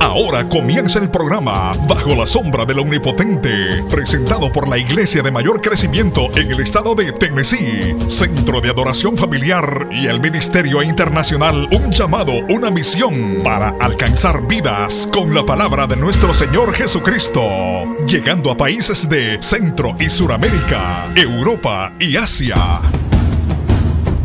Ahora comienza el programa Bajo la sombra del Omnipotente, presentado por la iglesia de mayor crecimiento en el estado de Tennessee, Centro de Adoración Familiar y el Ministerio Internacional Un llamado, una misión para alcanzar vidas con la palabra de nuestro Señor Jesucristo, llegando a países de Centro y Suramérica, Europa y Asia.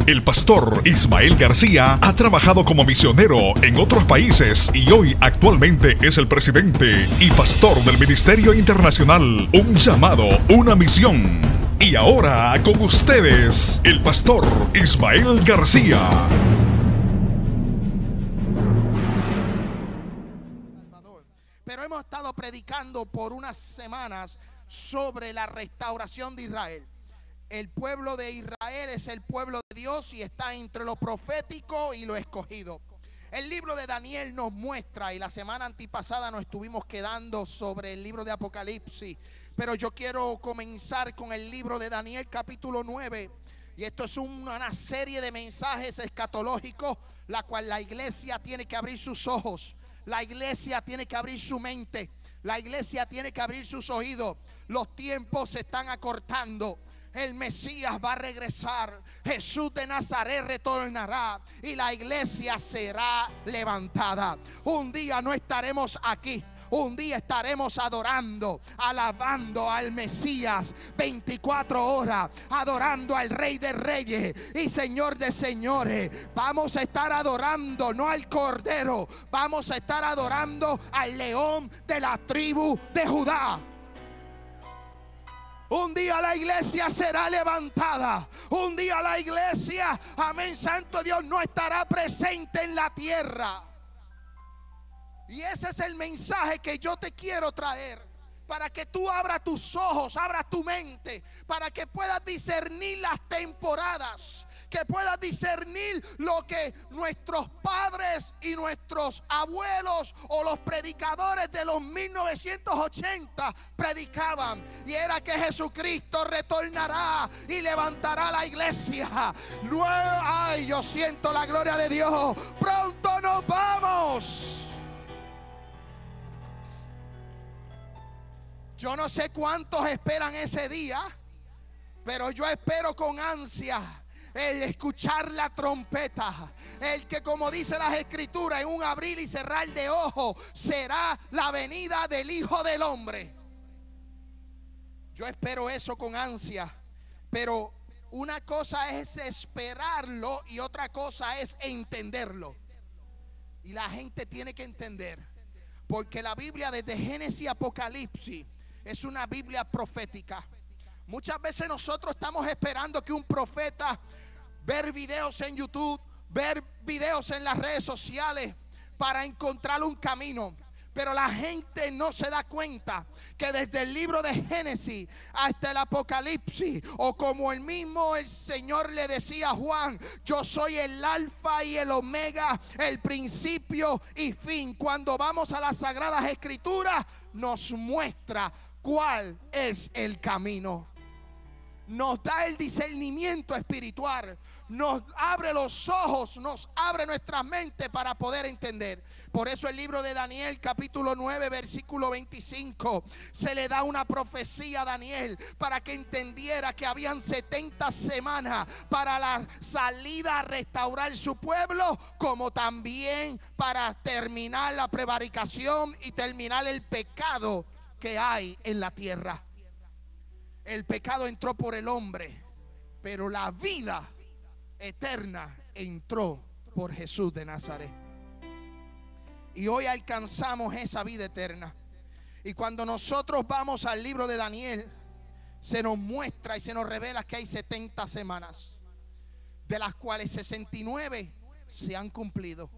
El pastor Ismael García ha trabajado como misionero en otros países y hoy actualmente es el presidente y pastor del Ministerio Internacional Un llamado, una misión. Y ahora con ustedes, el pastor Ismael García. Pero hemos estado predicando por unas semanas sobre la restauración de Israel. El pueblo de Israel es el pueblo de Dios y está entre lo profético y lo escogido. El libro de Daniel nos muestra, y la semana antipasada nos estuvimos quedando sobre el libro de Apocalipsis, pero yo quiero comenzar con el libro de Daniel capítulo 9. Y esto es una serie de mensajes escatológicos, la cual la iglesia tiene que abrir sus ojos, la iglesia tiene que abrir su mente, la iglesia tiene que abrir sus oídos. Los tiempos se están acortando el Mesías va a regresar. Jesús de Nazaret retornará y la iglesia será levantada. Un día no estaremos aquí. Un día estaremos adorando, alabando al Mesías 24 horas, adorando al Rey de Reyes y Señor de Señores. Vamos a estar adorando no al Cordero, vamos a estar adorando al León de la tribu de Judá. Un día la iglesia será levantada. Un día la iglesia, amén, Santo Dios, no estará presente en la tierra. Y ese es el mensaje que yo te quiero traer. Para que tú abras tus ojos, abras tu mente, para que puedas discernir las temporadas que puedas discernir lo que nuestros padres y nuestros abuelos o los predicadores de los 1980 predicaban. Y era que Jesucristo retornará y levantará la iglesia. Ay, yo siento la gloria de Dios. Pronto nos vamos. Yo no sé cuántos esperan ese día, pero yo espero con ansia el escuchar la trompeta, el que como dice las escrituras, en un abrir y cerrar de ojo será la venida del Hijo del Hombre. Yo espero eso con ansia, pero una cosa es esperarlo y otra cosa es entenderlo. Y la gente tiene que entender, porque la Biblia desde Génesis y Apocalipsis es una Biblia profética. Muchas veces nosotros estamos esperando que un profeta ver videos en YouTube, ver videos en las redes sociales para encontrar un camino. Pero la gente no se da cuenta que desde el libro de Génesis hasta el Apocalipsis, o como el mismo el Señor le decía a Juan, yo soy el alfa y el omega, el principio y fin. Cuando vamos a las sagradas escrituras, nos muestra cuál es el camino. Nos da el discernimiento espiritual nos abre los ojos, nos abre nuestra mente para poder entender. Por eso el libro de Daniel capítulo 9 versículo 25 se le da una profecía a Daniel para que entendiera que habían 70 semanas para la salida a restaurar su pueblo como también para terminar la prevaricación y terminar el pecado que hay en la tierra. El pecado entró por el hombre, pero la vida eterna entró por Jesús de Nazaret. Y hoy alcanzamos esa vida eterna. Y cuando nosotros vamos al libro de Daniel, se nos muestra y se nos revela que hay 70 semanas, de las cuales 69 se han cumplido.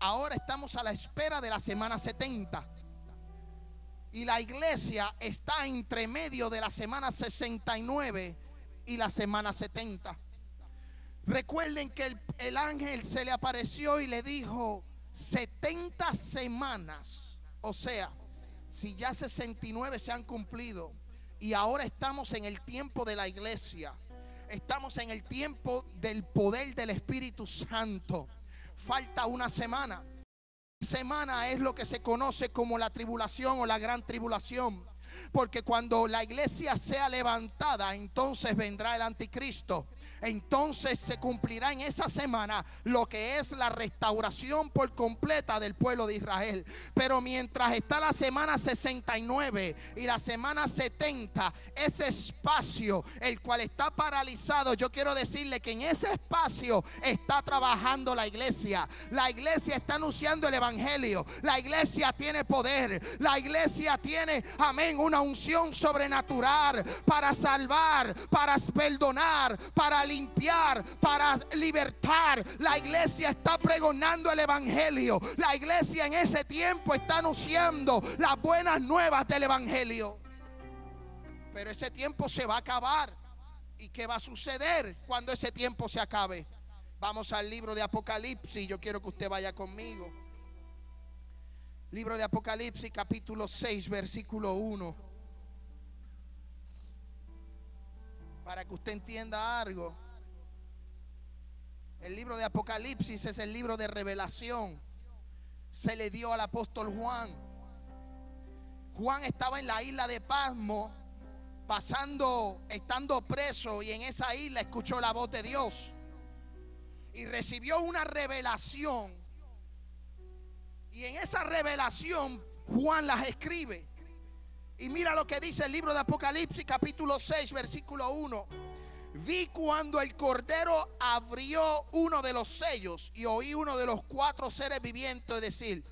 Ahora estamos a la espera de la semana 70. Y la iglesia está entre medio de la semana 69 y la semana 70. Recuerden que el, ángel se le apareció y le dijo 70 semanas. O sea, si ya 69 se han cumplido y ahora estamos en el tiempo de la iglesia, estamos en el tiempo del poder del Espíritu Santo. Falta una semana. semana es lo que se conoce como la tribulación o la gran tribulación. Porque cuando la iglesia sea levantada, entonces vendrá el anticristo entonces se cumplirá en esa semana lo que es la restauración por completa del pueblo de Israel. Pero mientras está la semana 69 y la semana 70, ese espacio, el cual está paralizado, yo quiero decirle que en ese espacio está trabajando la iglesia. La iglesia está anunciando el evangelio. La iglesia tiene poder. La iglesia tiene, amén, una unción sobrenatural para salvar, para perdonar, para limpiar, para libertar. La iglesia está pregonando el Evangelio. La iglesia en ese tiempo está anunciando las buenas nuevas del Evangelio. Pero ese tiempo se va a acabar. ¿Y qué va a suceder cuando ese tiempo se acabe? Vamos al libro de Apocalipsis. Yo quiero que usted vaya conmigo. Libro de Apocalipsis capítulo 6, versículo 1. Para que usted entienda algo. El libro de Apocalipsis es el libro de revelación. Se le dio al apóstol Juan. Juan estaba en la isla de Pasmo, pasando, estando preso, y en esa isla escuchó la voz de Dios. Y recibió una revelación. Y en esa revelación Juan las escribe. Y mira lo que dice el libro de Apocalipsis capítulo 6, versículo 1 vi cuando el Cordero abrió uno de los sellos y oí uno de los cuatro seres vivientes decir,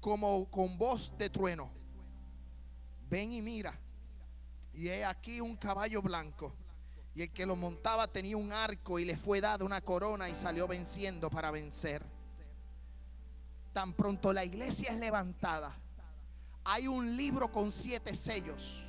como con voz de trueno, ven y mira. Y he aquí un caballo blanco. Y el que lo montaba tenía un arco y le fue dada una corona y salió venciendo para vencer. Tan pronto la iglesia es levantada, hay un libro con siete sellos.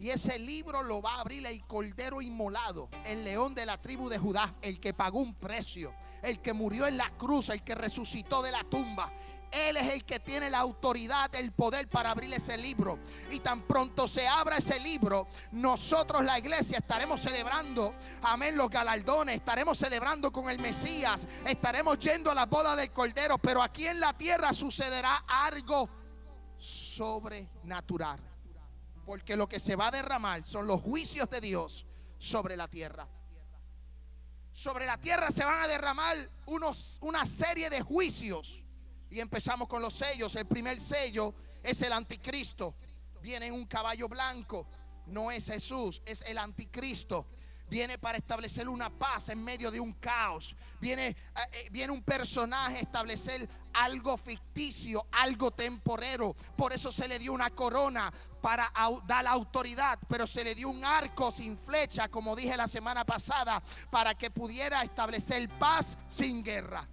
Y ese libro lo va a abrir el Cordero Inmolado, el león de la tribu de Judá, el que pagó un precio, el que murió en la cruz, el que resucitó de la tumba. Él es el que tiene la autoridad, el poder para abrir ese libro. Y tan pronto se abra ese libro, nosotros la iglesia estaremos celebrando, amén, los galardones, estaremos celebrando con el Mesías, estaremos yendo a la boda del Cordero, pero aquí en la tierra sucederá algo sobrenatural. Porque lo que se va a derramar son los juicios de Dios sobre la tierra. Sobre la tierra se van a derramar unos, una serie de juicios. Y empezamos con los sellos. El primer sello es el anticristo. Viene en un caballo blanco. No es Jesús, es el anticristo viene para establecer una paz en medio de un caos. Viene, eh, eh, viene un personaje a establecer algo ficticio, algo temporero. Por eso se le dio una corona para dar la autoridad, pero se le dio un arco sin flecha, como dije la semana pasada, para que pudiera establecer paz sin guerra.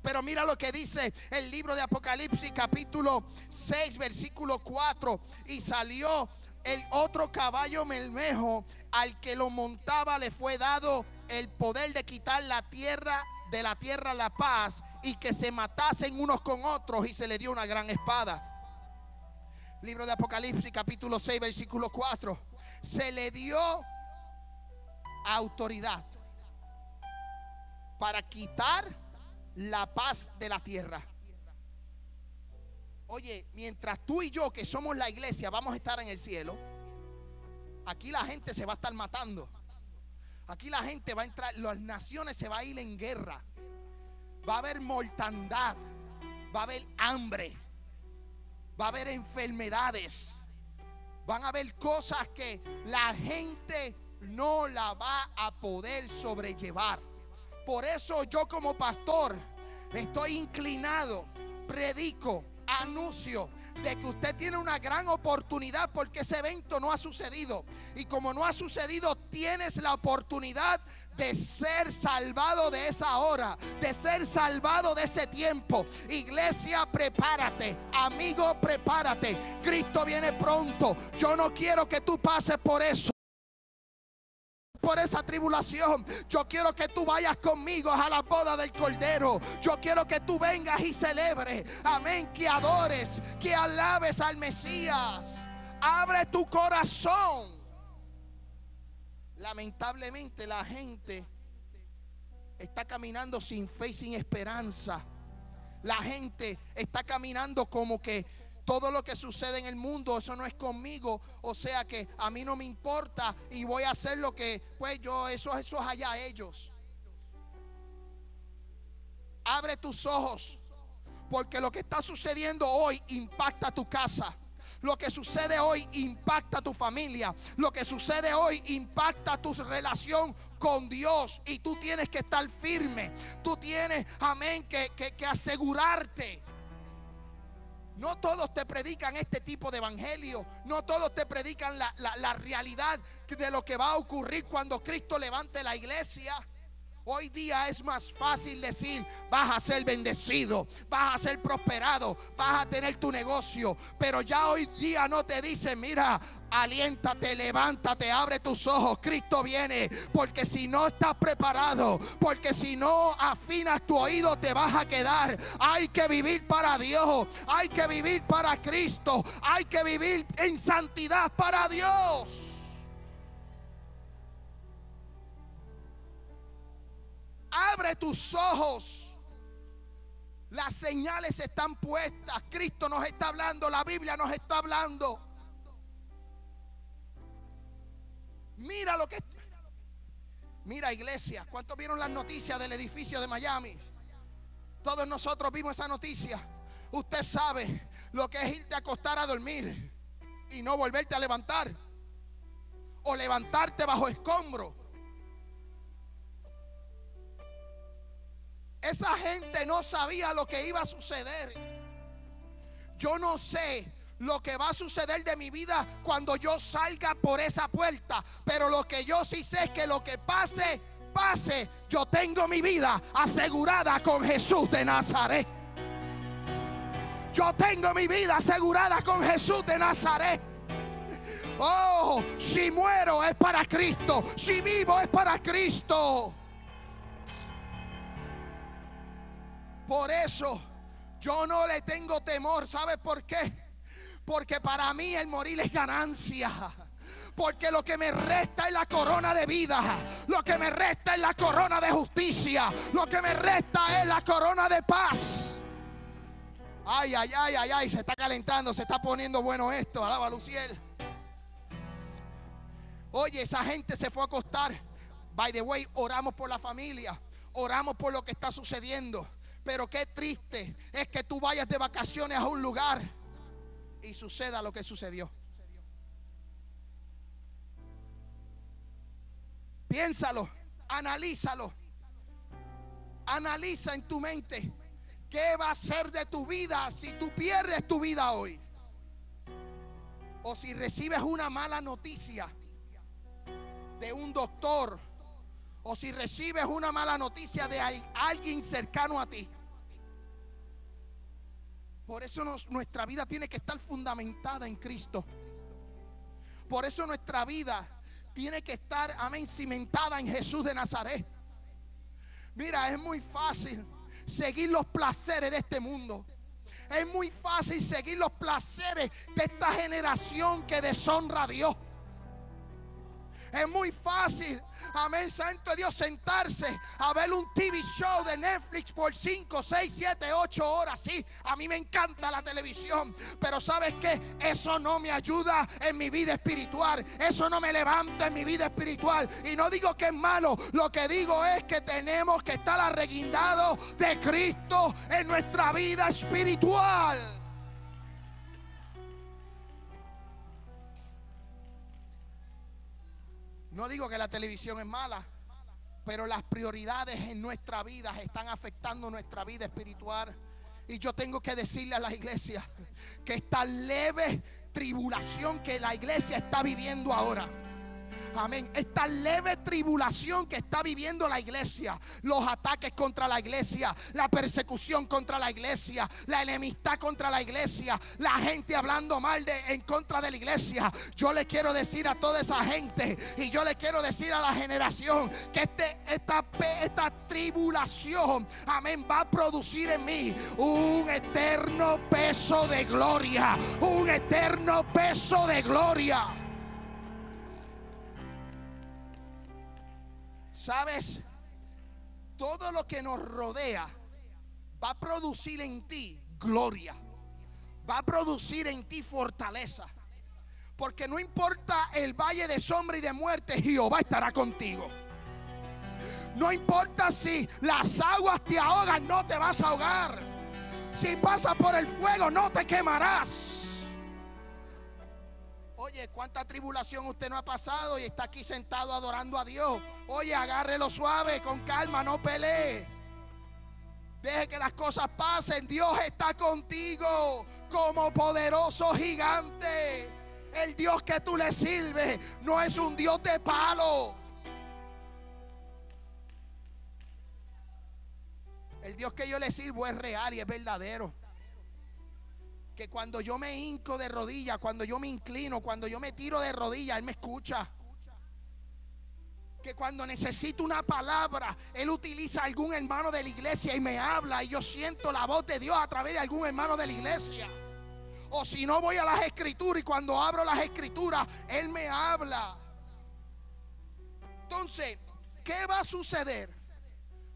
Pero mira lo que dice el libro de Apocalipsis capítulo 6 versículo 4. Y salió el otro caballo melmejo al que lo montaba le fue dado el poder de quitar la tierra de la tierra la paz y que se matasen unos con otros y se le dio una gran espada. Libro de Apocalipsis capítulo 6 versículo 4. Se le dio autoridad para quitar la paz de la tierra. Oye, mientras tú y yo, que somos la iglesia, vamos a estar en el cielo, aquí la gente se va a estar matando. Aquí la gente va a entrar, las naciones se va a ir en guerra. Va a haber mortandad, va a haber hambre, va a haber enfermedades, van a haber cosas que la gente no la va a poder sobrellevar. Por eso yo como pastor estoy inclinado, predico, anuncio de que usted tiene una gran oportunidad porque ese evento no ha sucedido. Y como no ha sucedido, tienes la oportunidad de ser salvado de esa hora, de ser salvado de ese tiempo. Iglesia, prepárate. Amigo, prepárate. Cristo viene pronto. Yo no quiero que tú pases por eso por esa tribulación. Yo quiero que tú vayas conmigo a la boda del Cordero. Yo quiero que tú vengas y celebres. Amén. Que adores, que alabes al Mesías. Abre tu corazón. Lamentablemente la gente está caminando sin fe y sin esperanza. la gente está caminando como que todo lo que sucede en el mundo, eso no es conmigo. O sea que a mí no me importa y voy a hacer lo que, pues yo, eso, eso es allá ellos. Abre tus ojos, porque lo que está sucediendo hoy impacta tu casa. Lo que sucede hoy impacta tu familia. Lo que sucede hoy impacta tu relación con Dios. Y tú tienes que estar firme. Tú tienes, amén, que, que asegurarte no todos te predican este tipo de evangelio. No todos te predican la, realidad de lo que va a ocurrir cuando Cristo levante la iglesia. Hoy día es más fácil decir, vas a ser bendecido, vas a ser prosperado, vas a tener tu negocio. Pero ya hoy día no te dicen, mira, aliéntate, levántate, abre tus ojos, Cristo viene. Porque si no estás preparado, porque si no afinas tu oído, te vas a quedar. Hay que vivir para Dios, hay que vivir para Cristo, hay que vivir en santidad para Dios. Abre tus ojos. Las señales están puestas. Cristo nos está hablando. La Biblia nos está hablando. Mira lo que... Mira iglesia, ¿cuántos vieron las noticias del edificio de Miami? Todos nosotros vimos esa noticia. Usted sabe lo que es irte a acostar a dormir y no volverte a levantar. O levantarte bajo escombro. Esa gente no sabía lo que iba a suceder. Yo no sé lo que va a suceder de mi vida cuando yo salga por esa puerta. Pero lo que yo sí sé es que lo que pase, pase. Yo tengo mi vida asegurada con Jesús de Nazaret. Yo tengo mi vida asegurada con Jesús de Nazaret. Oh, si muero es para Cristo. Si vivo es para Cristo. Por eso yo no le tengo temor. ¿Sabe por qué? Porque para mí el morir es ganancia. Porque lo que me resta es la corona de vida. Lo que me resta es la corona de justicia. Lo que me resta es la corona de paz. Ay, ay, ay, ay, ay. Se está calentando, se está poniendo bueno esto. Alaba Luciel. Oye, esa gente se fue a acostar. By the way, oramos por la familia. Oramos por lo que está sucediendo. Pero qué triste es que tú vayas de vacaciones a un lugar y suceda lo que sucedió. Piénsalo, analízalo. Analiza en tu mente qué va a ser de tu vida si tú pierdes tu vida hoy. O si recibes una mala noticia de un doctor o si recibes una mala noticia de alguien cercano a ti. Por eso nuestra vida tiene que estar fundamentada en Cristo. Por eso nuestra vida tiene que estar, amén, cimentada en Jesús de Nazaret. Mira, es muy fácil seguir los placeres de este mundo. Es muy fácil seguir los placeres de esta generación que deshonra a Dios. Es muy fácil, amén, santo Dios, sentarse a ver un TV show de Netflix por 5, 6, 7, 8 horas. Sí, a mí me encanta la televisión, pero ¿sabes qué? Eso no me ayuda en mi vida espiritual. Eso no me levanta en mi vida espiritual. Y no digo que es malo, lo que digo es que tenemos que estar arreguindados de Cristo en nuestra vida espiritual. No digo que la televisión es mala, pero las prioridades en nuestra vida están afectando nuestra vida espiritual. Y yo tengo que decirle a la iglesia que esta leve tribulación que la iglesia está viviendo ahora Amén. Esta leve tribulación que está viviendo la iglesia, los ataques contra la iglesia, la persecución contra la iglesia, la enemistad contra la iglesia, la gente hablando mal de, en contra de la iglesia. Yo le quiero decir a toda esa gente y yo le quiero decir a la generación que este, esta, esta tribulación, amén, va a producir en mí un eterno peso de gloria, un eterno peso de gloria. ¿Sabes? Todo lo que nos rodea va a producir en ti gloria. Va a producir en ti fortaleza. Porque no importa el valle de sombra y de muerte, Jehová estará contigo. No importa si las aguas te ahogan, no te vas a ahogar. Si pasas por el fuego, no te quemarás. Oye, cuánta tribulación usted no ha pasado y está aquí sentado adorando a Dios. Oye, agárrelo suave, con calma, no pelee. Deje que las cosas pasen. Dios está contigo como poderoso gigante. El Dios que tú le sirves no es un Dios de palo. El Dios que yo le sirvo es real y es verdadero. Que cuando yo me hinco de rodillas, cuando yo me inclino, cuando yo me tiro de rodillas, Él me escucha. Que cuando necesito una palabra, Él utiliza a algún hermano de la iglesia y me habla y yo siento la voz de Dios a través de algún hermano de la iglesia. O si no voy a las escrituras y cuando abro las escrituras, Él me habla. Entonces, ¿qué va a suceder?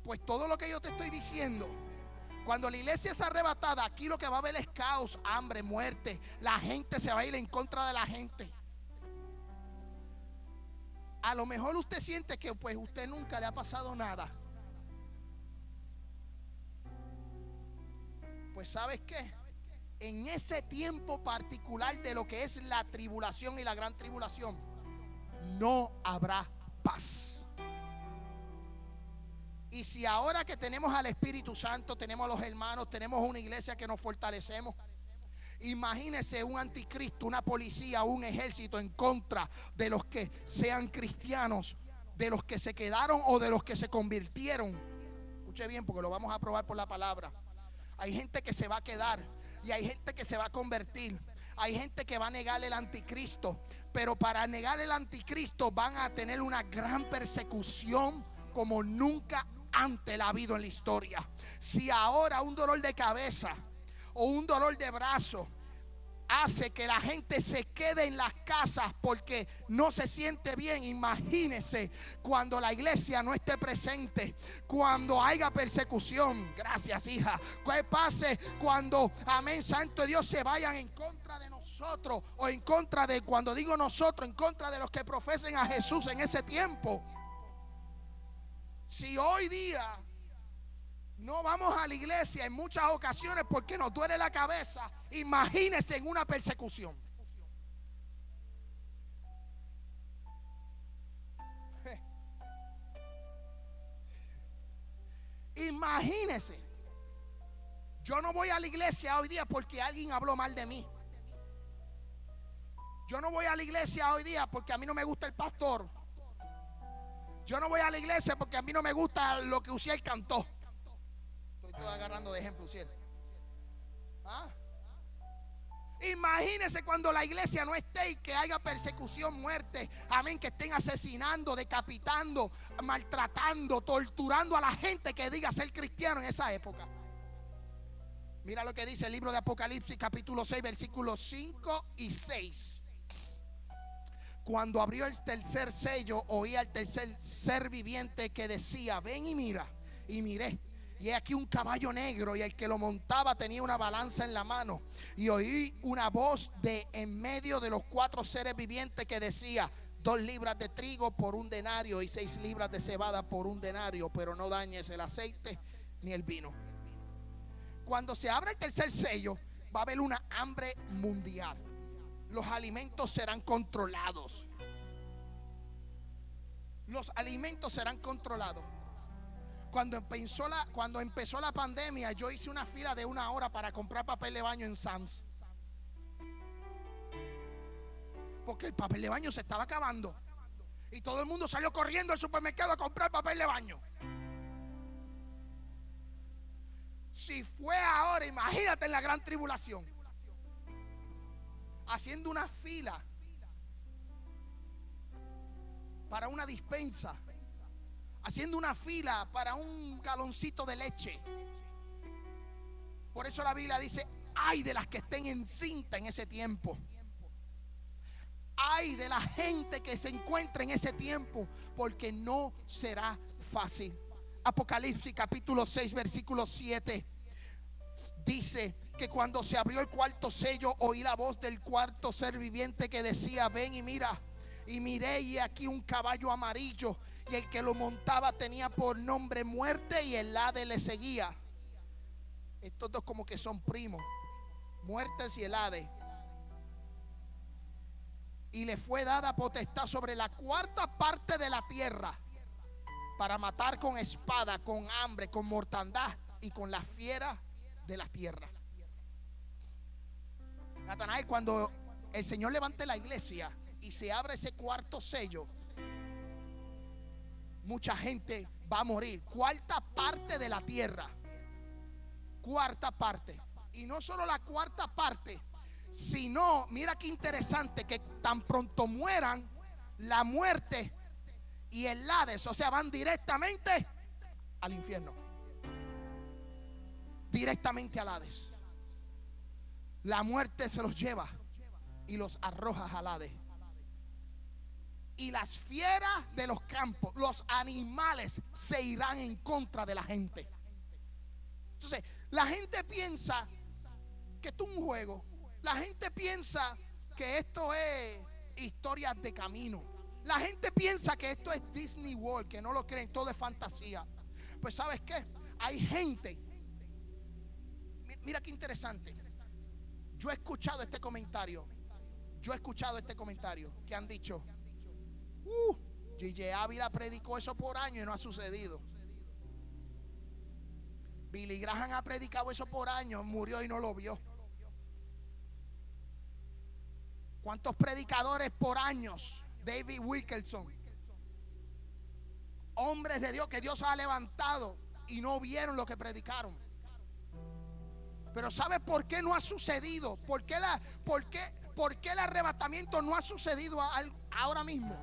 Pues todo lo que yo te estoy diciendo. Cuando la iglesia es arrebatada, aquí lo que va a haber es caos, hambre, muerte. La gente se va a ir en contra de la gente. A lo mejor usted siente que pues usted nunca le ha pasado nada. Pues sabes qué? en ese tiempo particular de lo que es la tribulación y la gran tribulación, no habrá paz. Y si ahora que tenemos al Espíritu Santo, tenemos a los hermanos, tenemos una iglesia que nos fortalecemos, imagínese un anticristo, una policía, un ejército en contra de los que sean cristianos, de los que se quedaron o de los que se convirtieron. Escuche bien porque lo vamos a probar por la palabra. Hay gente que se va a quedar y hay gente que se va a convertir. Hay gente que va a negar el anticristo. Pero para negar el anticristo van a tener una gran persecución como nunca antes la ha habido en la historia. Si ahora un dolor de cabeza o un dolor de brazo hace que la gente se quede en las casas porque no se siente bien. Imagínese cuando la iglesia no esté presente, cuando haya persecución. Gracias, hija. ¿Qué pase cuando, amén, Santo Dios, se vayan en contra de nosotros o en contra de, cuando digo nosotros, en contra de los que profesen a Jesús en ese tiempo? Si hoy día no vamos a la iglesia en muchas ocasiones porque nos duele la cabeza. Imagínese en una persecución. Imagínese. Yo no voy a la iglesia hoy día porque alguien habló mal de mí. Yo no voy a la iglesia hoy día porque a mí no me gusta el pastor. Yo no voy a la iglesia porque a mí no me gusta lo que Uciel cantó estoy agarrando de ejemplo, ¿cierto? ¿Ah? Imagínese cuando la iglesia no esté y que haya persecución, muerte. Amén. Que estén asesinando, decapitando, maltratando, torturando a la gente que diga ser cristiano en esa época. Mira lo que dice el libro de Apocalipsis, capítulo 6, versículos 5 y 6. Cuando abrió el tercer sello, oí al tercer ser viviente que decía: Ven y mira. Y miré y aquí un caballo negro y el que lo montaba tenía una balanza en la mano. Y oí una voz de en medio de los cuatro seres vivientes que decía, dos libras de trigo por un denario y seis libras de cebada por un denario, pero no dañes el aceite ni el vino. Cuando se abra el tercer sello, va a haber una hambre mundial. Los alimentos serán controlados. Los alimentos serán controlados. Cuando empezó, la, cuando empezó la pandemia, yo hice una fila de una hora para comprar papel de baño en Sams. Porque el papel de baño se estaba acabando. Y todo el mundo salió corriendo al supermercado a comprar papel de baño. Si fue ahora, imagínate en la gran tribulación. Haciendo una fila para una dispensa haciendo una fila para un galoncito de leche. Por eso la Biblia dice, ay de las que estén encinta en ese tiempo. Ay de la gente que se encuentre en ese tiempo, porque no será fácil. Apocalipsis capítulo 6, versículo 7. dice que cuando se abrió el cuarto sello oí la voz del cuarto ser viviente que decía, ven y mira. Y miré y aquí un caballo amarillo y el que lo montaba tenía por nombre muerte y el Hade le seguía. Estos dos como que son primos, muertes y el Hade. Y le fue dada potestad sobre la cuarta parte de la tierra para matar con espada, con hambre, con mortandad y con la fiera de la tierra. Natanael, cuando el Señor levante la iglesia y se abre ese cuarto sello, mucha gente va a morir. Cuarta parte de la tierra. Cuarta parte. Y no solo la cuarta parte, sino, mira qué interesante, que tan pronto mueran, la muerte y el Hades, o sea, van directamente al infierno. Directamente al Hades. La muerte se los lleva y los arroja al Hades. Y las fieras de los campos, los animales se irán en contra de la gente. Entonces, la gente piensa que esto es un juego. La gente piensa que esto es historias de camino. La gente piensa que esto es Disney World, que no lo creen, todo es fantasía. Pues sabes qué? Hay gente. Mira qué interesante. Yo he escuchado este comentario. Yo he escuchado este comentario que han dicho, uh, Gigi Ávila predicó eso por años y no ha sucedido. Billy Graham ha predicado eso por años, murió y no lo vio. ¿Cuántos predicadores por años? David Wilkerson. Hombres de Dios que Dios ha levantado y no vieron lo que predicaron. Pero ¿sabe por qué no ha sucedido? ¿Por qué, la, por qué, por qué el arrebatamiento no ha sucedido ahora mismo?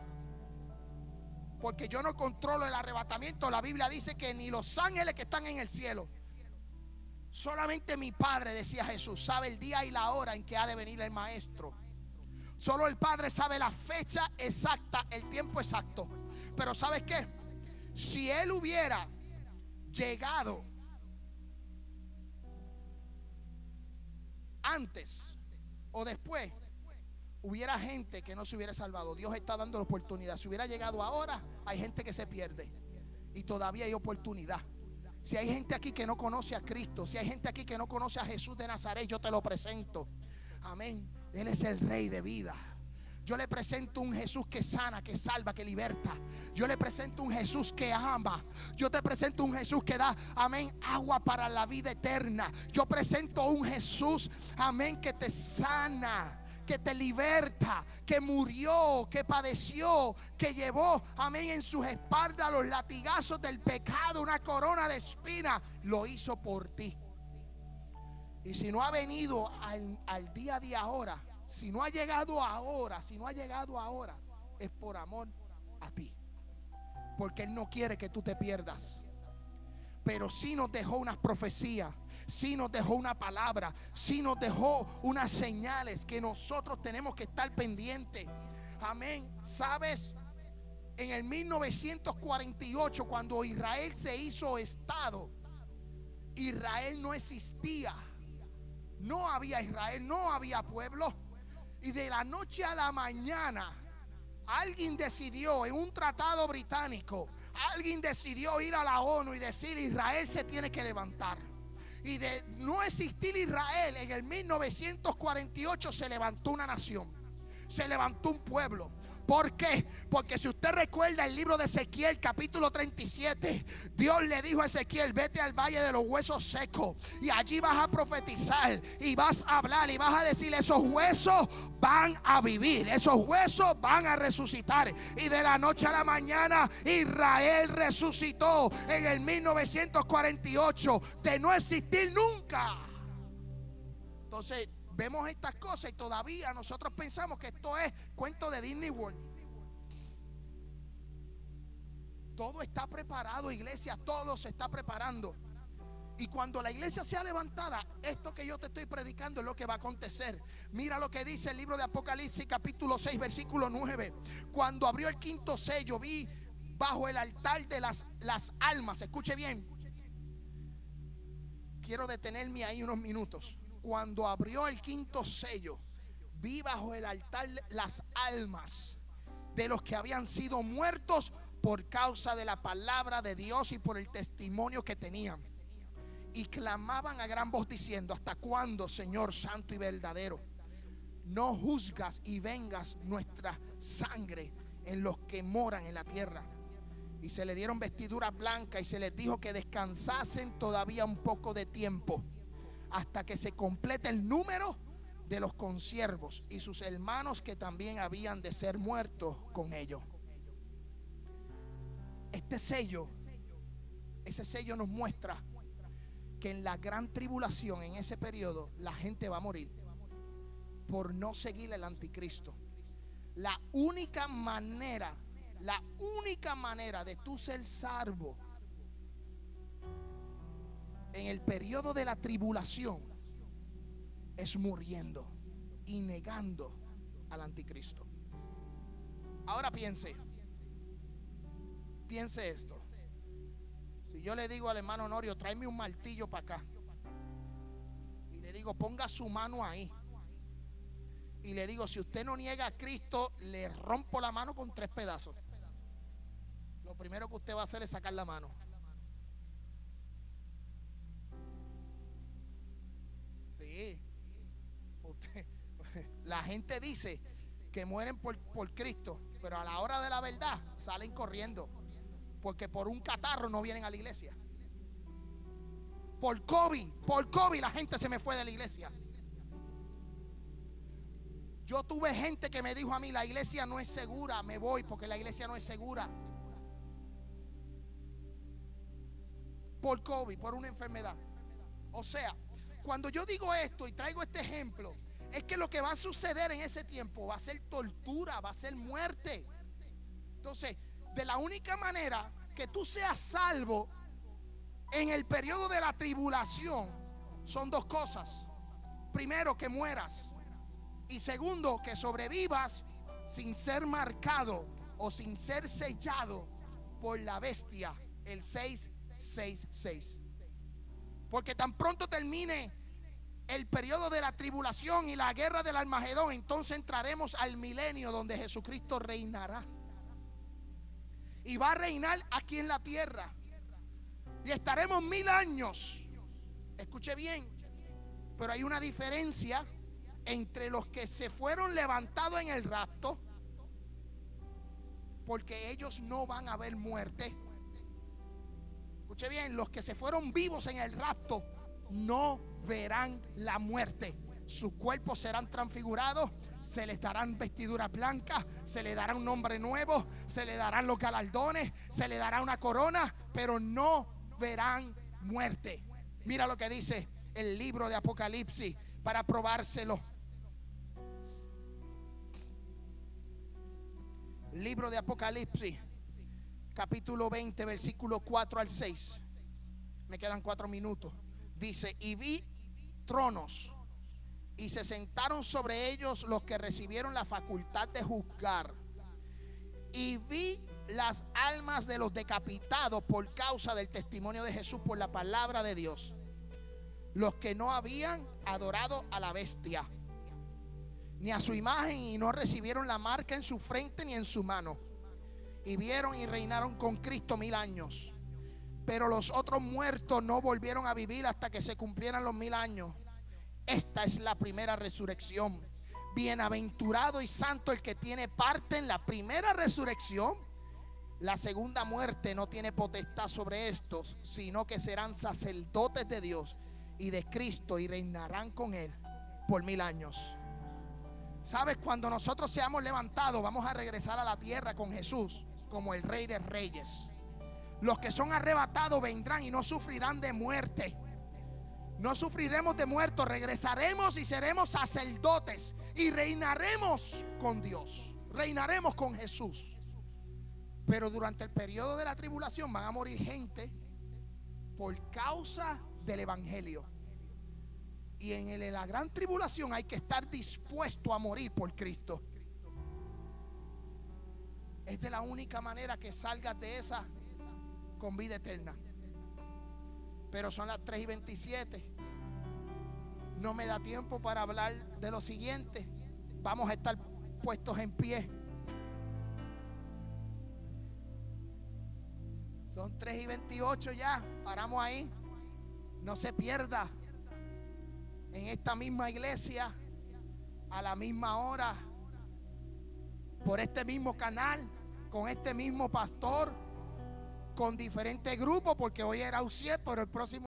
Porque yo no controlo el arrebatamiento. La Biblia dice que ni los ángeles que están en el cielo. Solamente mi Padre, decía Jesús, sabe el día y la hora en que ha de venir el Maestro. Solo el Padre sabe la fecha exacta, el tiempo exacto. Pero ¿sabes qué? Si Él hubiera llegado antes o después, hubiera gente que no se hubiera salvado. Dios está dando la oportunidad. Si hubiera llegado ahora, hay gente que se pierde. Y todavía hay oportunidad. Si hay gente aquí que no conoce a Cristo, si hay gente aquí que no conoce a Jesús de Nazaret, yo te lo presento. Amén. Él es el rey de vida. Yo le presento un Jesús que sana, que salva, que liberta. Yo le presento un Jesús que ama. Yo te presento un Jesús que da, amén, agua para la vida eterna. Yo presento un Jesús, amén, que te sana que te liberta, que murió, que padeció, que llevó, amén, en sus espaldas los latigazos del pecado, una corona de espina, lo hizo por ti. Y si no ha venido al, día de ahora, si no ha llegado ahora, si no ha llegado ahora, es por amor a ti. Porque Él no quiere que tú te pierdas. Pero sí nos dejó unas profecías, sí nos dejó una palabra, sí nos dejó unas señales que nosotros tenemos que estar pendientes. Amén. ¿Sabes? En el 1948, cuando Israel se hizo Estado, Israel no existía. No había Israel, no había pueblo. Y de la noche a la mañana, alguien decidió en un tratado británico, alguien decidió ir a la ONU y decir Israel se tiene que levantar. Y de no existir Israel, en el 1948 se levantó una nación, se levantó un pueblo. ¿Por qué? Porque si usted recuerda el libro de Ezequiel capítulo 37, Dios le dijo a Ezequiel, vete al valle de los huesos secos y allí vas a profetizar y vas a hablar y vas a decir, esos huesos van a vivir, esos huesos van a resucitar. Y de la noche a la mañana Israel resucitó en el 1948 de no existir nunca. Entonces, vemos estas cosas y todavía nosotros pensamos que esto es cuento de Disney World. Todo está preparado, iglesia, todo se está preparando. Y cuando la iglesia sea levantada, esto que yo te estoy predicando es lo que va a acontecer. Mira lo que dice el libro de Apocalipsis capítulo 6 versículo 9. Cuando abrió el quinto sello, vi bajo el altar de las, las almas, escuche bien, quiero detenerme ahí unos minutos. Cuando abrió el quinto sello, vi bajo el altar las almas de los que habían sido muertos por causa de la palabra de Dios y por el testimonio que tenían. Y clamaban a gran voz diciendo, ¿hasta cuándo, Señor Santo y verdadero? No juzgas y vengas nuestra sangre en los que moran en la tierra. Y se le dieron vestiduras blancas y se les dijo que descansasen todavía un poco de tiempo hasta que se complete el número de los consiervos y sus hermanos que también habían de ser muertos con ellos. Este sello, ese sello nos muestra que en la gran tribulación, en ese periodo, la gente va a morir por no seguir el anticristo. La única manera, la única manera de tú ser salvo en el periodo de la tribulación es muriendo y negando al anticristo. Ahora piense, piense esto. Si yo le digo al hermano Honorio, tráeme un martillo para acá. Y le digo, ponga su mano ahí. Y le digo, si usted no niega a Cristo, le rompo la mano con tres pedazos. Lo primero que usted va a hacer es sacar la mano. La gente dice que mueren por, por Cristo, pero a la hora de la verdad salen corriendo. Porque por un catarro no vienen a la iglesia. Por COVID, por COVID la gente se me fue de la iglesia. Yo tuve gente que me dijo a mí, la iglesia no es segura, me voy porque la iglesia no es segura. Por COVID, por una enfermedad. O sea, cuando yo digo esto y traigo este ejemplo, es que lo que va a suceder en ese tiempo va a ser tortura, va a ser muerte. Entonces, de la única manera que tú seas salvo en el periodo de la tribulación son dos cosas. Primero, que mueras. Y segundo, que sobrevivas sin ser marcado o sin ser sellado por la bestia, el 666. Porque tan pronto termine el periodo de la tribulación y la guerra del Almagedón, entonces entraremos al milenio donde Jesucristo reinará. Y va a reinar aquí en la tierra. Y estaremos mil años. Escuche bien. Pero hay una diferencia entre los que se fueron levantados en el rapto, porque ellos no van a ver muerte. Escuche bien, los que se fueron vivos en el rapto no verán la muerte. Sus cuerpos serán transfigurados, se les darán vestiduras blancas, se les dará un nombre nuevo, se le darán los galardones, se le dará una corona, pero no verán muerte. Mira lo que dice el libro de Apocalipsis para probárselo. Libro de Apocalipsis, capítulo 20, versículo 4 al 6. Me quedan cuatro minutos. Dice, y vi tronos y se sentaron sobre ellos los que recibieron la facultad de juzgar. Y vi las almas de los decapitados por causa del testimonio de Jesús por la palabra de Dios. Los que no habían adorado a la bestia ni a su imagen y no recibieron la marca en su frente ni en su mano. Y vieron y reinaron con Cristo mil años. Pero los otros muertos no volvieron a vivir hasta que se cumplieran los mil años. Esta es la primera resurrección. Bienaventurado y santo el que tiene parte en la primera resurrección. La segunda muerte no tiene potestad sobre estos, sino que serán sacerdotes de Dios y de Cristo y reinarán con Él por mil años. ¿Sabes? Cuando nosotros seamos levantados, vamos a regresar a la tierra con Jesús como el Rey de Reyes. Los que son arrebatados vendrán y no sufrirán de muerte. No sufriremos de muerto, regresaremos y seremos sacerdotes y reinaremos con Dios. Reinaremos con Jesús. Pero durante el periodo de la tribulación van a morir gente por causa del Evangelio. Y en la gran tribulación hay que estar dispuesto a morir por Cristo. Es de la única manera que salgas de esa con vida eterna. Pero son las 3 y 27. No me da tiempo para hablar de lo siguiente. Vamos a estar puestos en pie. Son 3 y 28 ya. Paramos ahí. No se pierda en esta misma iglesia, a la misma hora, por este mismo canal, con este mismo pastor, con diferentes grupos, porque hoy era UCIE, pero el próximo...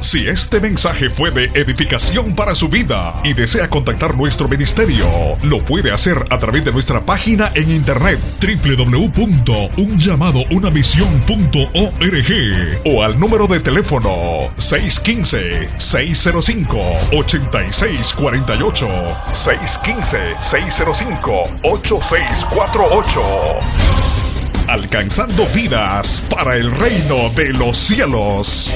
Si este mensaje fue de edificación para su vida y desea contactar nuestro ministerio, lo puede hacer a través de nuestra página en internet www.unllamadounamisión.org o al número de teléfono 615-605-8648 615-605-8648 alcanzando vidas para el reino de los cielos.